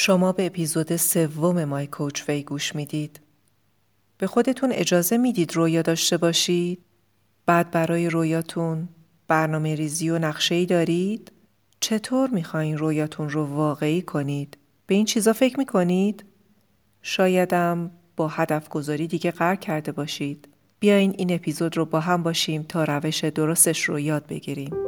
شما به اپیزود سوم مای کوچ وی گوش می‌دید. به خودتون اجازه می‌دید رویا داشته باشید؟ بعد برای رویاتون برنامه ریزی و نقشه ای دارید؟ چطور می‌خواین رویاتون رو واقعی کنید؟ به این چیزا فکر می‌کنید؟ شایدم با هدف گذاری دیگه قرار کرده باشید. بیاین این اپیزود رو با هم باشیم تا روش درستش رو یاد بگیریم.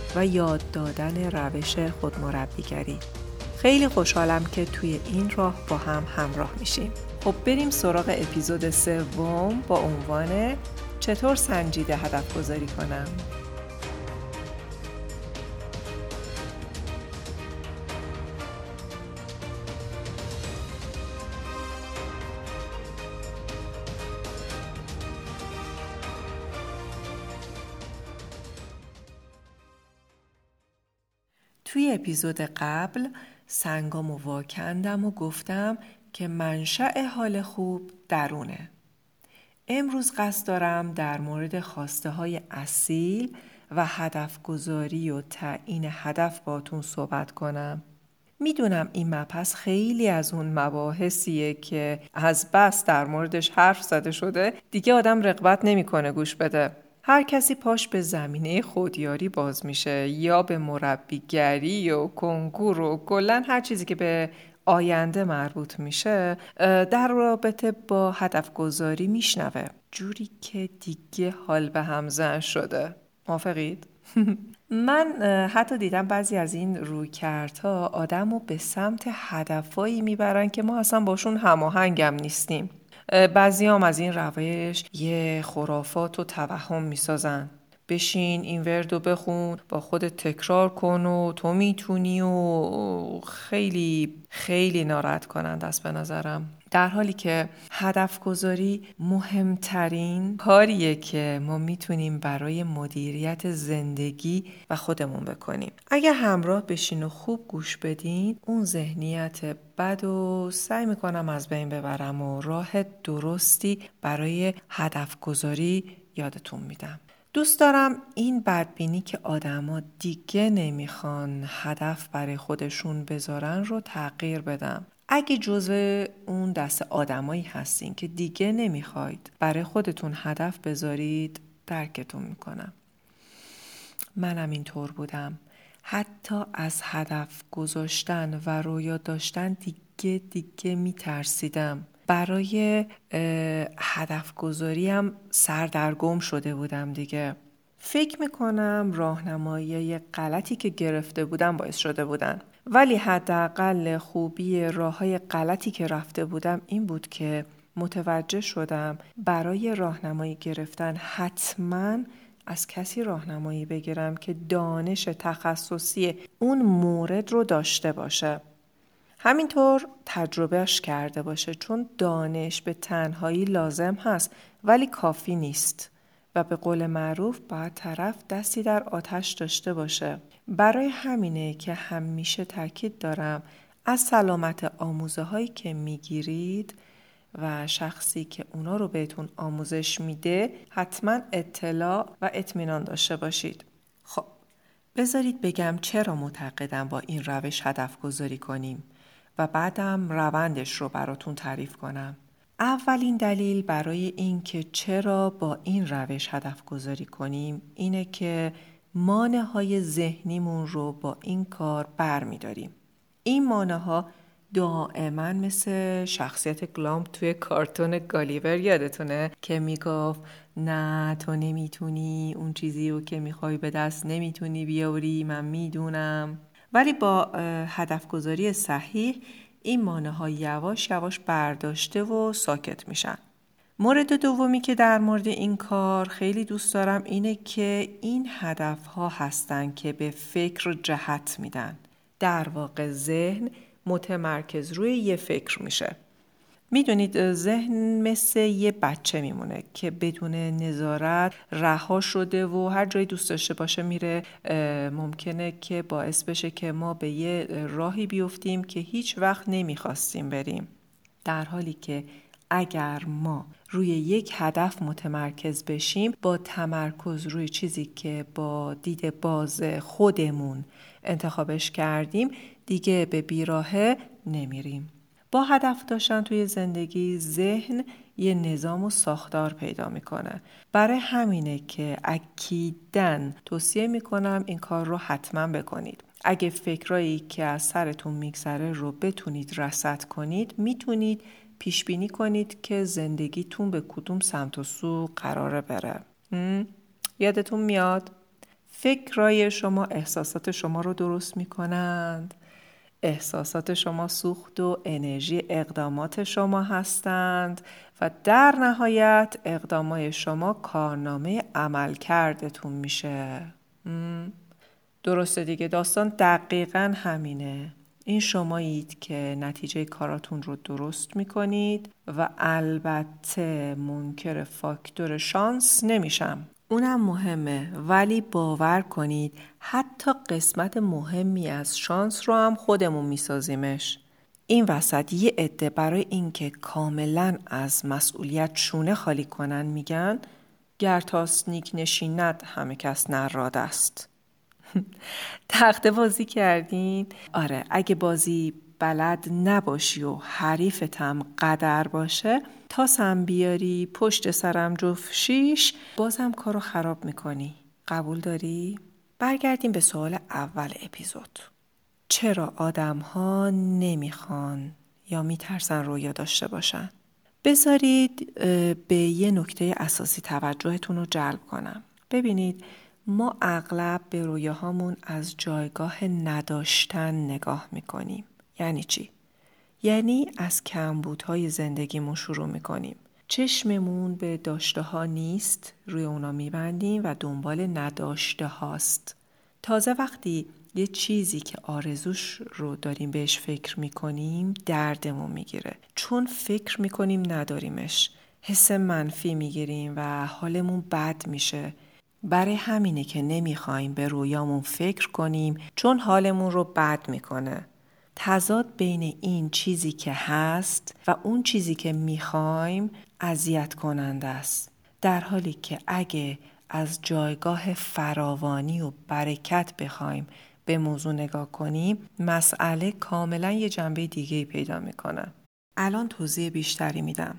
و یاد دادن روش خودمربیگری. خیلی خوشحالم که توی این راه با هم همراه میشیم. خب بریم سراغ اپیزود سوم با عنوان چطور سنجیده هدف گذاری کنم؟ اپیزود قبل سنگامو واکندم و گفتم که منشأ حال خوب درونه. امروز قصد دارم در مورد خواسته های اصیل و هدف گذاری و تعیین هدف باتون صحبت کنم. می‌دونم این مبحث خیلی از اون مباحثیه که از بس در موردش حرف زده شده دیگه آدم رقبت نمی‌کنه گوش بده. هر کسی پاش به زمینه خودیاری باز میشه. یا به مربیگری و کنکور و کلا هر چیزی که به آینده مربوط میشه در رابطه با هدف گذاری میشنوه. جوری که دیگه حال به همزن شده. موافقید؟ من حتی دیدم بعضی از این رویکردها آدم رو به سمت هدفهایی می‌برن که ما اصلا باشون هماهنگم نیستیم. بعضی هم از این روش یه خرافات و توهم می‌سازن. بشین این وردو بخون با خودت تکرار کن و تو می‌تونی و خیلی خیلی ناراحت کنند است به نظرم. در حالی که هدف گذاری مهمترین کاریه که ما می‌تونیم برای مدیریت زندگی و خودمون بکنیم اگه همراه بشین و خوب گوش بدین اون ذهنیت بد و سعی می‌کنم از بین ببرم و راه درستی برای هدف گذاری یادتون میدم دوست دارم این بدبینی که آدما دیگه نمی‌خوان هدف برای خودشون بذارن رو تغییر بدم. اگه جزو اون دست آدمایی هستین که دیگه نمی‌خواید برای خودتون هدف بذارید درکتون می‌کنم. منم اینطور بودم. حتی از هدف گذاشتن و رویا داشتن دیگه دیگه میترسیدم. برای هدف گذاری هم سردرگم شده بودم دیگه فکر می‌کنم راهنمایی غلطی که گرفته بودم باعث شده بودن ولی حداقل خوبی راه های غلطی که رفته بودم این بود که متوجه شدم برای راهنمایی گرفتن حتما از کسی راهنمایی بگیرم که دانش تخصصی اون مورد رو داشته باشه. همینطور تجربهش کرده باشه چون دانش به تنهایی لازم هست ولی کافی نیست. و به قول معروف باید طرف دستی در آتش داشته باشه برای همینه که همیشه تاکید دارم از سلامت آموزه هایی که می‌گیرید و شخصی که اونا رو بهتون آموزش میده حتما اطلاع و اطمینان داشته باشید خب بذارید بگم چرا معتقدم با این روش هدف گذاری کنیم و بعدم روندش رو براتون تعریف کنم. اولین دلیل برای اینکه چرا با این روش هدف گذاری کنیم اینه که مانه های ذهنیمون رو با این کار بر می داریم. این مانه ها دائما مثل شخصیت گلامپ توی کارتون گالیور یادتونه که می‌گفت نه تو نمی‌تونی اون چیزی رو که می‌خوای به دست نمی‌تونی بیاری من می‌دونم ولی با هدف گذاری صحیح این مانه ها یواش یواش برداشته و ساکت میشن. مورد دومی که در مورد این کار خیلی دوست دارم اینه که این هدف ها هستن که به فکر جهت میدن. در واقع ذهن متمرکز روی یه فکر میشه. می‌دونید ذهن مثل یه بچه میمونه که بدون نظارت رها شده و هر جایی دوست داشته باشه میره. ممکنه که باعث بشه که ما به یه راهی بیفتیم که هیچ وقت نمی‌خواستیم بریم. در حالی که اگر ما روی یک هدف متمرکز بشیم با تمرکز روی چیزی که با دید باز خودمون انتخابش کردیم دیگه به بیراهه نمیریم. با هدف داشتن توی زندگی ذهن یه نظام و ساختار پیدا می‌کنه. برای همینه که اکیدن توصیه می‌کنم این کار رو حتما بکنید. اگه فکرایی که از سرتون میگذره رو بتونید رسد کنید می‌تونید پیش بینی کنید که زندگیتون به کدوم سمت و سو قراره بره. یادتون میاد؟ فکرای شما احساسات شما رو درست می‌کنند. احساسات شما سوخت و انرژی اقدامات شما هستند و در نهایت اقدامای شما کارنامه عمل کردتون میشه درسته دیگه داستان دقیقا همینه. این شمایید که نتیجه کاراتون رو درست می‌کنید و البته منکر فاکتور شانس نمیشم. اونم مهمه ولی باور کنید حتی قسمت مهمی از شانس رو هم خودمون میسازیمش. این وسط یه عده برای اینکه کاملا از مسئولیت شونه خالی کنن میگن گرتاس نیک نشیند همه کس نراد است. تخته بازی کردین؟ آره اگه بازی بلد نباشی و حریفتم قدر باشه تاسم بیاری پشت سرم جفت شیش بازم کارو خراب می‌کنی قبول داری؟ برگردیم به سوال اول اپیزود چرا آدم ها نمی‌خوان یا میترسن رویا داشته باشن؟ بذارید به یه نکته اساسی توجهتون رو جلب کنم ببینید ما اغلب به رویاهامون از جایگاه نداشتن نگاه می‌کنیم یعنی چی؟ یعنی از کمبودهای زندگیمون شروع می‌کنیم. چشممون به داشته ها نیست روی اونا میبندیم و دنبال نداشته هاست. تازه وقتی یه چیزی که آرزوش رو داریم بهش فکر می‌کنیم دردمون می‌گیره چون فکر می‌کنیم نداریمش حس منفی می‌گیریم و حالمون بد میشه برای همینه که نمی‌خوایم به رویامون فکر کنیم چون حالمون رو بد می‌کنه تضاد بین این چیزی که هست و اون چیزی که می‌خوایم اذیت کننده است. در حالی که اگه از جایگاه فراوانی و برکت بخوایم به موضوع نگاه کنیم مسئله کاملا یه جنبه دیگه پیدا می‌کنه. الان توضیح بیشتری میدم.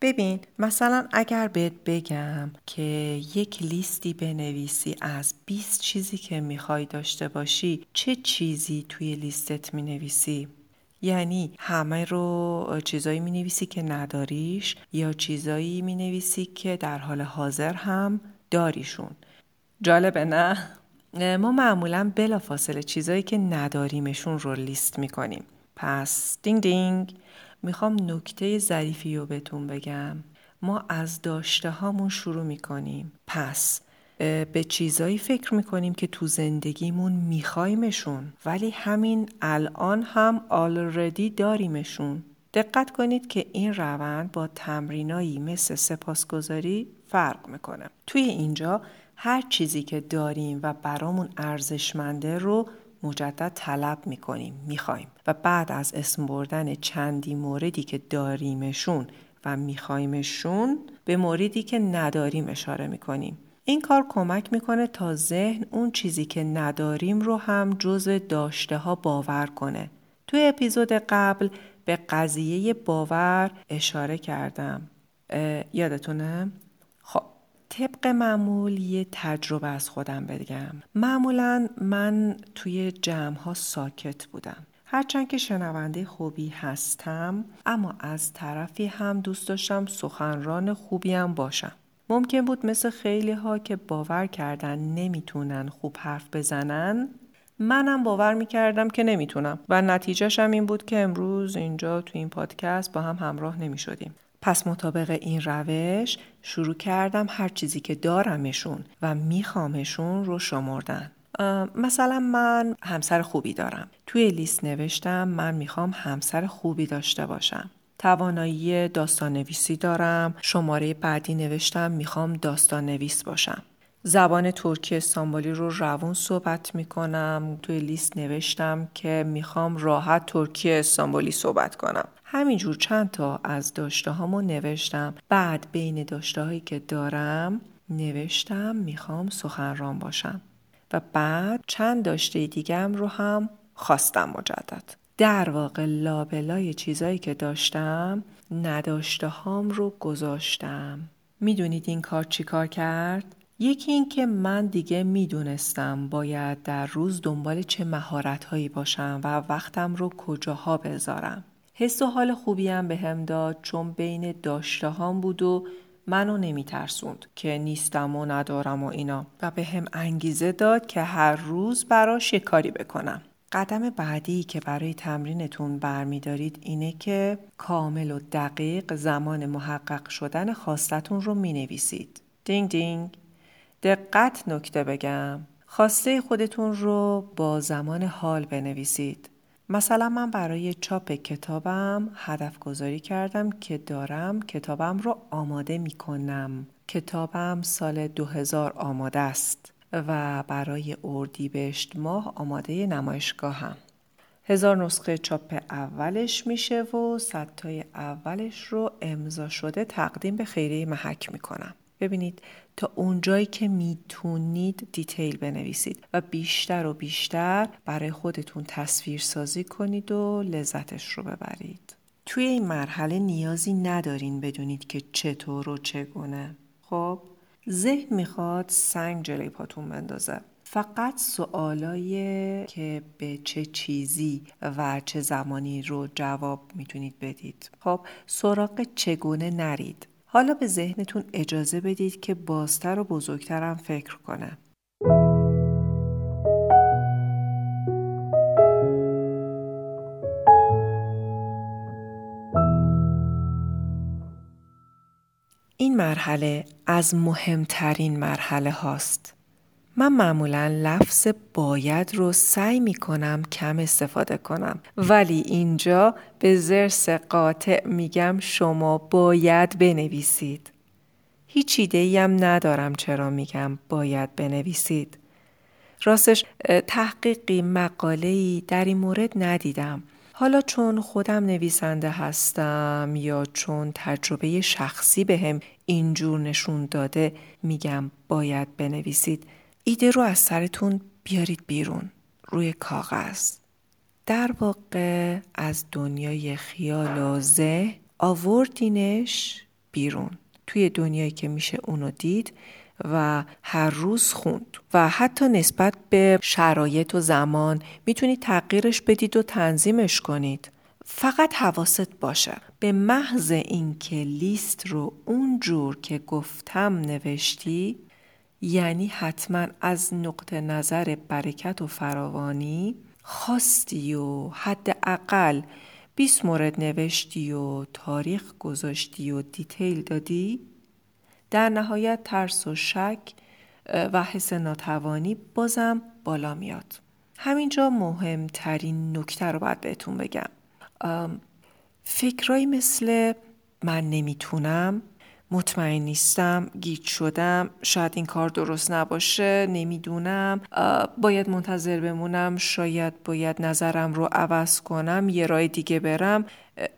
ببین مثلا اگر بهت بگم که یک لیستی بنویسی از 20 چیزی که می‌خوای داشته باشی چه چیزی توی لیستت می‌نویسی؟ یعنی همه رو چیزایی می نویسی که نداریش یا چیزایی می نویسی که در حال حاضر هم داریشون جالبه نه؟ ما معمولا بلافاصله چیزایی که نداریمشون رو لیست می کنیم پس دینگ دینگ می‌خوام نکته ظریفی رو بهتون بگم. ما از داشته هامون شروع می‌کنیم. پس به چیزایی فکر می‌کنیم که تو زندگیمون میخوایمشون ولی همین الان هم آلردی داریمشون. دقت کنید که این روند با تمرینایی مثل سپاسگزاری فرق می‌کنه. توی اینجا هر چیزی که داریم و برامون ارزشمنده رو مجدد طلب می‌کنیم می‌خوایم. و بعد از اسم بردن چندی موردی که داریمشون و میخوایمشون به موردی که نداریم اشاره می‌کنیم. این کار کمک می‌کنه تا ذهن اون چیزی که نداریم رو هم جزء داشته ها باور کنه. توی اپیزود قبل به قضیه باور اشاره کردم. یادتونه؟ طبق معمول یه تجربه از خودم بگم. معمولا من توی جمع ها ساکت بودم. هرچند که شنونده خوبی هستم اما از طرفی هم دوست داشتم سخنران خوبیم باشم. ممکن بود مثل خیلی ها که باور کردن نمی‌تونن خوب حرف بزنن منم باور می‌کردم که نمی‌تونم. و نتیجهش هم این بود که امروز اینجا تو این پادکست با هم همراه نمی‌شدیم. پس مطابق این روش شروع کردم هر چیزی که دارمشون و میخوامشون رو شمردن. مثلا من همسر خوبی دارم. توی لیست نوشتم من می‌خوام همسر خوبی داشته باشم. توانایی داستان نویسی دارم. شماره بعدی نوشتم می‌خوام داستان نویس باشم. زبان ترکی استانبولی رو روون صحبت می‌کنم. توی لیست نوشتم که می‌خوام راحت ترکی استانبولی صحبت کنم. همینجور چند تا از داشته هامو نوشتم. بعد بین داشته هایی که دارم نوشتم می‌خوام سخنران باشم. و بعد چند داشته دیگم رو هم خواستم مجدد. در واقع لابلای چیزایی که داشتم نداشته هام رو گذاشتم. می‌دونید این کار چی کار کرد؟ یکی این که من دیگه می‌دونستم باید در روز دنبال چه مهارت هایی باشم و وقتم رو کجاها بذارم. حس و حال خوبی هم به هم داد چون بین داشته هام بود و منو نمیترسوند که نیستم و ندارم و اینا و به هم انگیزه داد که هر روز براش یه کاری بکنم. قدم بعدی که برای تمرینتون برمیدارید اینه که کامل و دقیق زمان محقق شدن خواستتون رو می نویسید. دینگ دینگ دقت نکته بگم. خواسته خودتون رو با زمان حال بنویسید. مثلا من برای چاپ کتابم هدف گذاری کردم که دارم کتابم رو آماده می کنم کتابم سال 2000 آماده است و برای اردیبهشت ماه آماده نمایشگاهم. هزار نسخه چاپ اولش میشه و صدتای اولش رو امضا شده تقدیم به خیره محک می‌کنم. ببینید تا اونجایی که می‌تونید دیتیل بنویسید و بیشتر و بیشتر برای خودتون تصویر سازی کنید و لذتش رو ببرید. توی این مرحله نیازی ندارین بدونید که چطور و چگونه. خب ذهن می‌خواد سنگ جلوی پاتون بندازه. فقط سوالای که به چه چیزی و چه زمانی رو جواب می‌تونید بدید. خب سراغ چگونه نرید. حالا به ذهنتون اجازه بدید که بازتر و بزرگترم فکر کنه. این مرحله از مهمترین مرحله هاست. من معمولا لفظ باید رو سعی می کنم کم استفاده کنم ولی اینجا به زرس قاطع میگم شما باید بنویسید. هیچ ایده هم ندارم چرا میگم باید بنویسید. راستش تحقیقی مقاله‌ای در این مورد ندیدم. حالا چون خودم نویسنده هستم یا چون تجربه شخصی به هم اینجور نشون داده میگم باید بنویسید ایده رو از سرتون بیارید بیرون روی کاغذ. در واقع از دنیای خیال و ذهن آوردینش بیرون. توی دنیایی که میشه اونو دید و هر روز خوند. و حتی نسبت به شرایط و زمان می‌تونید تغییرش بدید و تنظیمش کنید. فقط حواست باشه. به محض اینکه لیست رو اونجور که گفتم نوشتی یعنی حتما از نقطه نظر برکت و فراوانی خواستی و حداقل 20 مورد نوشتی و تاریخ گذاشتی و دیتیل دادی؟ در نهایت ترس و شک و حس ناتوانی بازم بالا میاد. همینجا مهمترین نکته رو باید بهتون بگم. فکرایی مثل من نمی‌تونم مطمئن نیستم گیج شدم. شاید این کار درست نباشه نمی‌دونم. باید منتظر بمونم. شاید باید نظرم رو عوض کنم یه رای دیگه برم.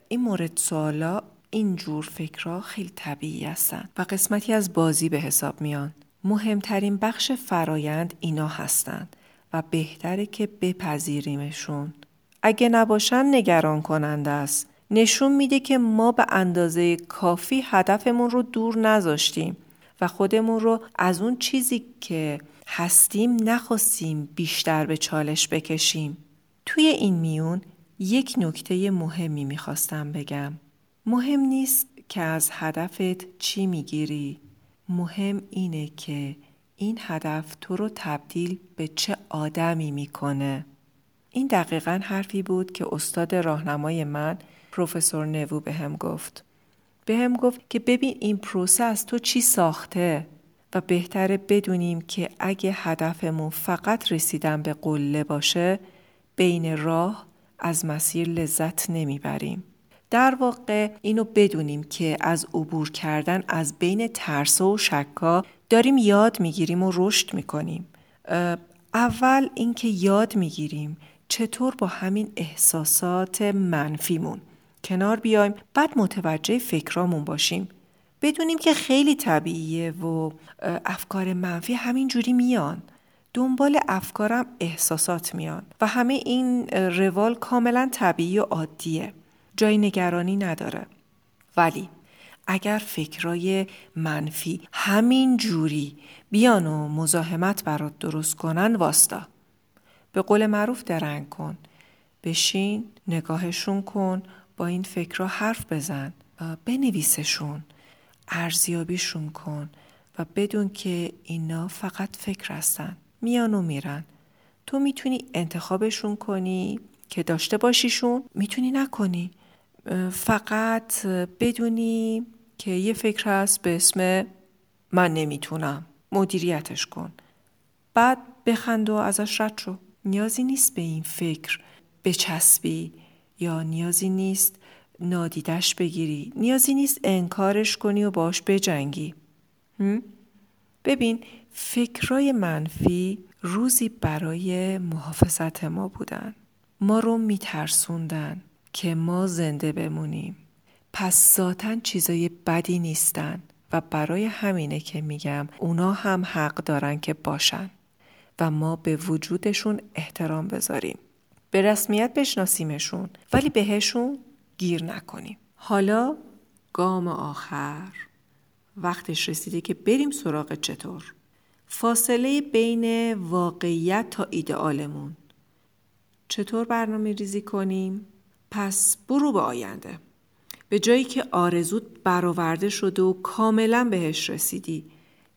این مورد سوالا اینجور فکرها خیلی طبیعی هستن و قسمتی از بازی به حساب میان. مهمترین بخش فرایند اینا هستند و بهتره که بپذیریمشون. اگه نباشن نگران کننده است. نشون میده که ما به اندازه کافی هدفمون رو دور نذاشتیم و خودمون رو از اون چیزی که هستیم نخواستیم بیشتر به چالش بکشیم. توی این میون یک نکته مهمی می‌خواستم بگم. مهم نیست که از هدفت چی می‌گیری. مهم اینه که این هدف تو رو تبدیل به چه آدمی می‌کنه این دقیقا حرفی بود که استاد راهنمای من پروفسور نوو به هم گفت به هم گفت که ببین این پروسه از تو چی ساخته و بهتره بدونیم که اگه هدفمون فقط رسیدن به قله باشه بین راه از مسیر لذت نمی‌بریم. در واقع اینو بدونیم که از عبور کردن از بین ترس و شکا داریم یاد می‌گیریم و رشد می‌کنیم. اول اینکه یاد می‌گیریم چطور با همین احساسات منفیمون کنار بیایم بعد متوجه فکرامون باشیم. بدونیم که خیلی طبیعیه و افکار منفی همین جوری میان. دنبال افکارم احساسات میان و همه این روال کاملا طبیعی و عادیه. جای نگرانی نداره. ولی اگر فکرای منفی همین جوری بیان و مزاحمت برات درست کنن واستا. به قول معروف درنگ کن. بشین نگاهشون کن. با این فکرها حرف بزن بنویسشون ارزیابیشون کن و بدون که اینا فقط فکر هستن میان و میرن. تو می‌تونی انتخابشون کنی که داشته باشیشون می‌تونی نکنی. فقط بدونی که یه فکر هست به اسم من نمی‌تونم مدیریتش کن. بعد بخند و ازش رد شو. نیازی نیست به این فکر بچسبی. یا نیازی نیست نادیدش بگیری. نیازی نیست انکارش کنی و باش بجنگی. ببین فکرای منفی روزی برای محافظت ما بودن. ما رو میترسوندن که ما زنده بمونیم. پس ذاتا چیزای بدی نیستن و برای همینه که میگم اونا هم حق دارن که باشن و ما به وجودشون احترام بذاریم. به رسمیت بشناسیمشون ولی بهشون گیر نکنیم. حالا گام آخر. وقتش رسیده که بریم سراغ چطور؟ فاصله بین واقعیت تا ایدئالمون. چطور برنامه ریزی کنیم؟ پس برو به آینده. به جایی که آرزوت برآورده شده و کاملا بهش رسیدی.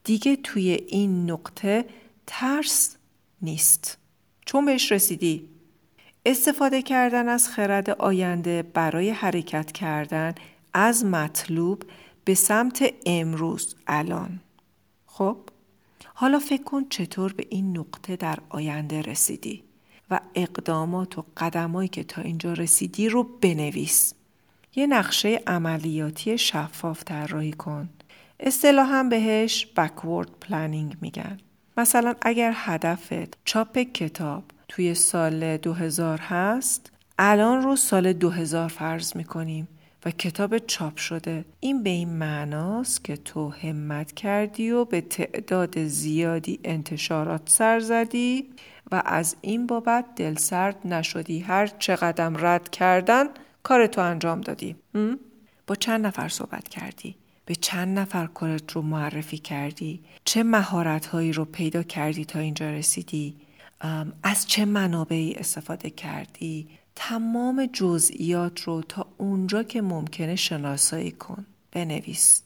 دیگه توی این نقطه ترس نیست. چون بهش رسیدی. استفاده کردن از خرد آینده برای حرکت کردن از مطلوب به سمت امروز الان. خب؟ حالا فکر کن چطور به این نقطه در آینده رسیدی و اقدامات و قدمایی که تا اینجا رسیدی رو بنویس. یه نقشه عملیاتی شفاف طراحی کن. اصطلاحا بهش بکورد پلنینگ میگن. مثلا اگر هدفت چاپ کتاب توی سال 2000 هست. الان رو سال 2000 فرض می‌کنیم و کتاب چاپ شده. این به این معناست که تو همت کردی و به تعداد زیادی انتشارات سر زدی و از این بابت دلسرد نشدی. هر چقدر رد کردن کار تو انجام دادی. با چند نفر صحبت کردی؟ به چند نفر کارت رو معرفی کردی؟ چه مهارت هایی رو پیدا کردی تا اینجا رسیدی؟ از چه منابعی استفاده کردی؟ تمام جزئیات رو تا اونجا که ممکنه شناسایی کن. بنویس.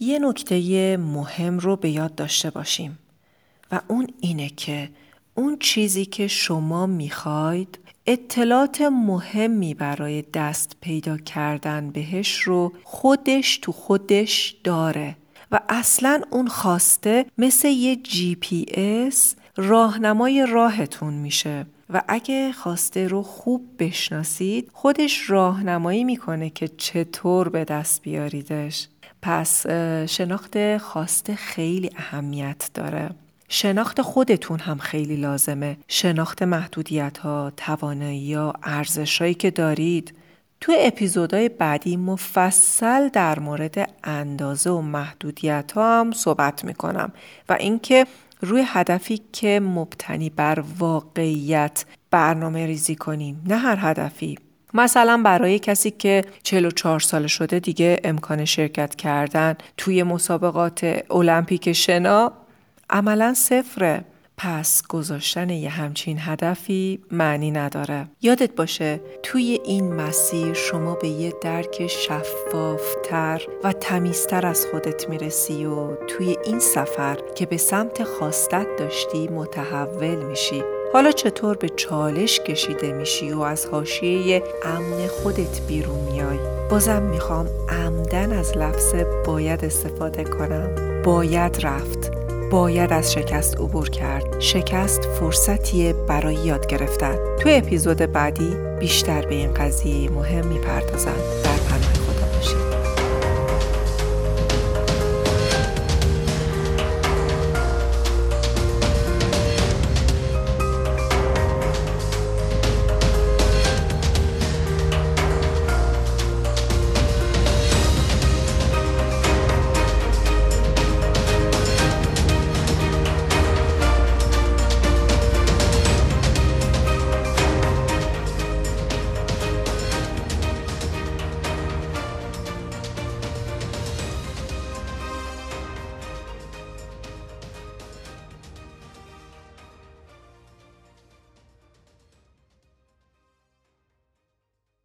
یه نکته مهم رو به یاد داشته باشیم و اون اینه که اون چیزی که شما می‌خواید اطلاعات مهمی برای دست پیدا کردن بهش رو خودش تو خودش داره و اصلا اون خواسته مثل یه جی پی اس راهنمای راهتون میشه و اگه خواسته رو خوب بشناسید خودش راهنمایی می‌کنه که چطور به دست بیاریدش. پس شناخت خواسته خیلی اهمیت داره. شناخت خودتون هم خیلی لازمه. شناخت محدودیت ها توانایی ها ارزش هایی که دارید. تو اپیزودهای بعدی مفصل در مورد اندازه و محدودیت ها هم صحبت می‌کنم و اینکه روی هدفی که مبتنی بر واقعیت برنامه ریزی کنیم نه هر هدفی. مثلا برای کسی که 44 سال شده دیگه امکان شرکت کردن توی مسابقات المپیک شنا عملا صفره. پس گذاشتن یه همچین هدفی معنی نداره. یادت باشه توی این مسیر شما به یه درک شفافتر و تمیزتر از خودت می‌رسی و توی این سفر که به سمت خواستت داشتی متحول میشی. حالا چطور به چالش کشیده میشی و از حاشیه امن خودت بیرون میای؟ بازم می‌خوام عمدن از لفظ باید استفاده کنم. باید رفت. باید از شکست عبور کرد. شکست فرصتیه برای یاد گرفتن. تو اپیزود بعدی بیشتر به این قضیه مهم می‌پردازم.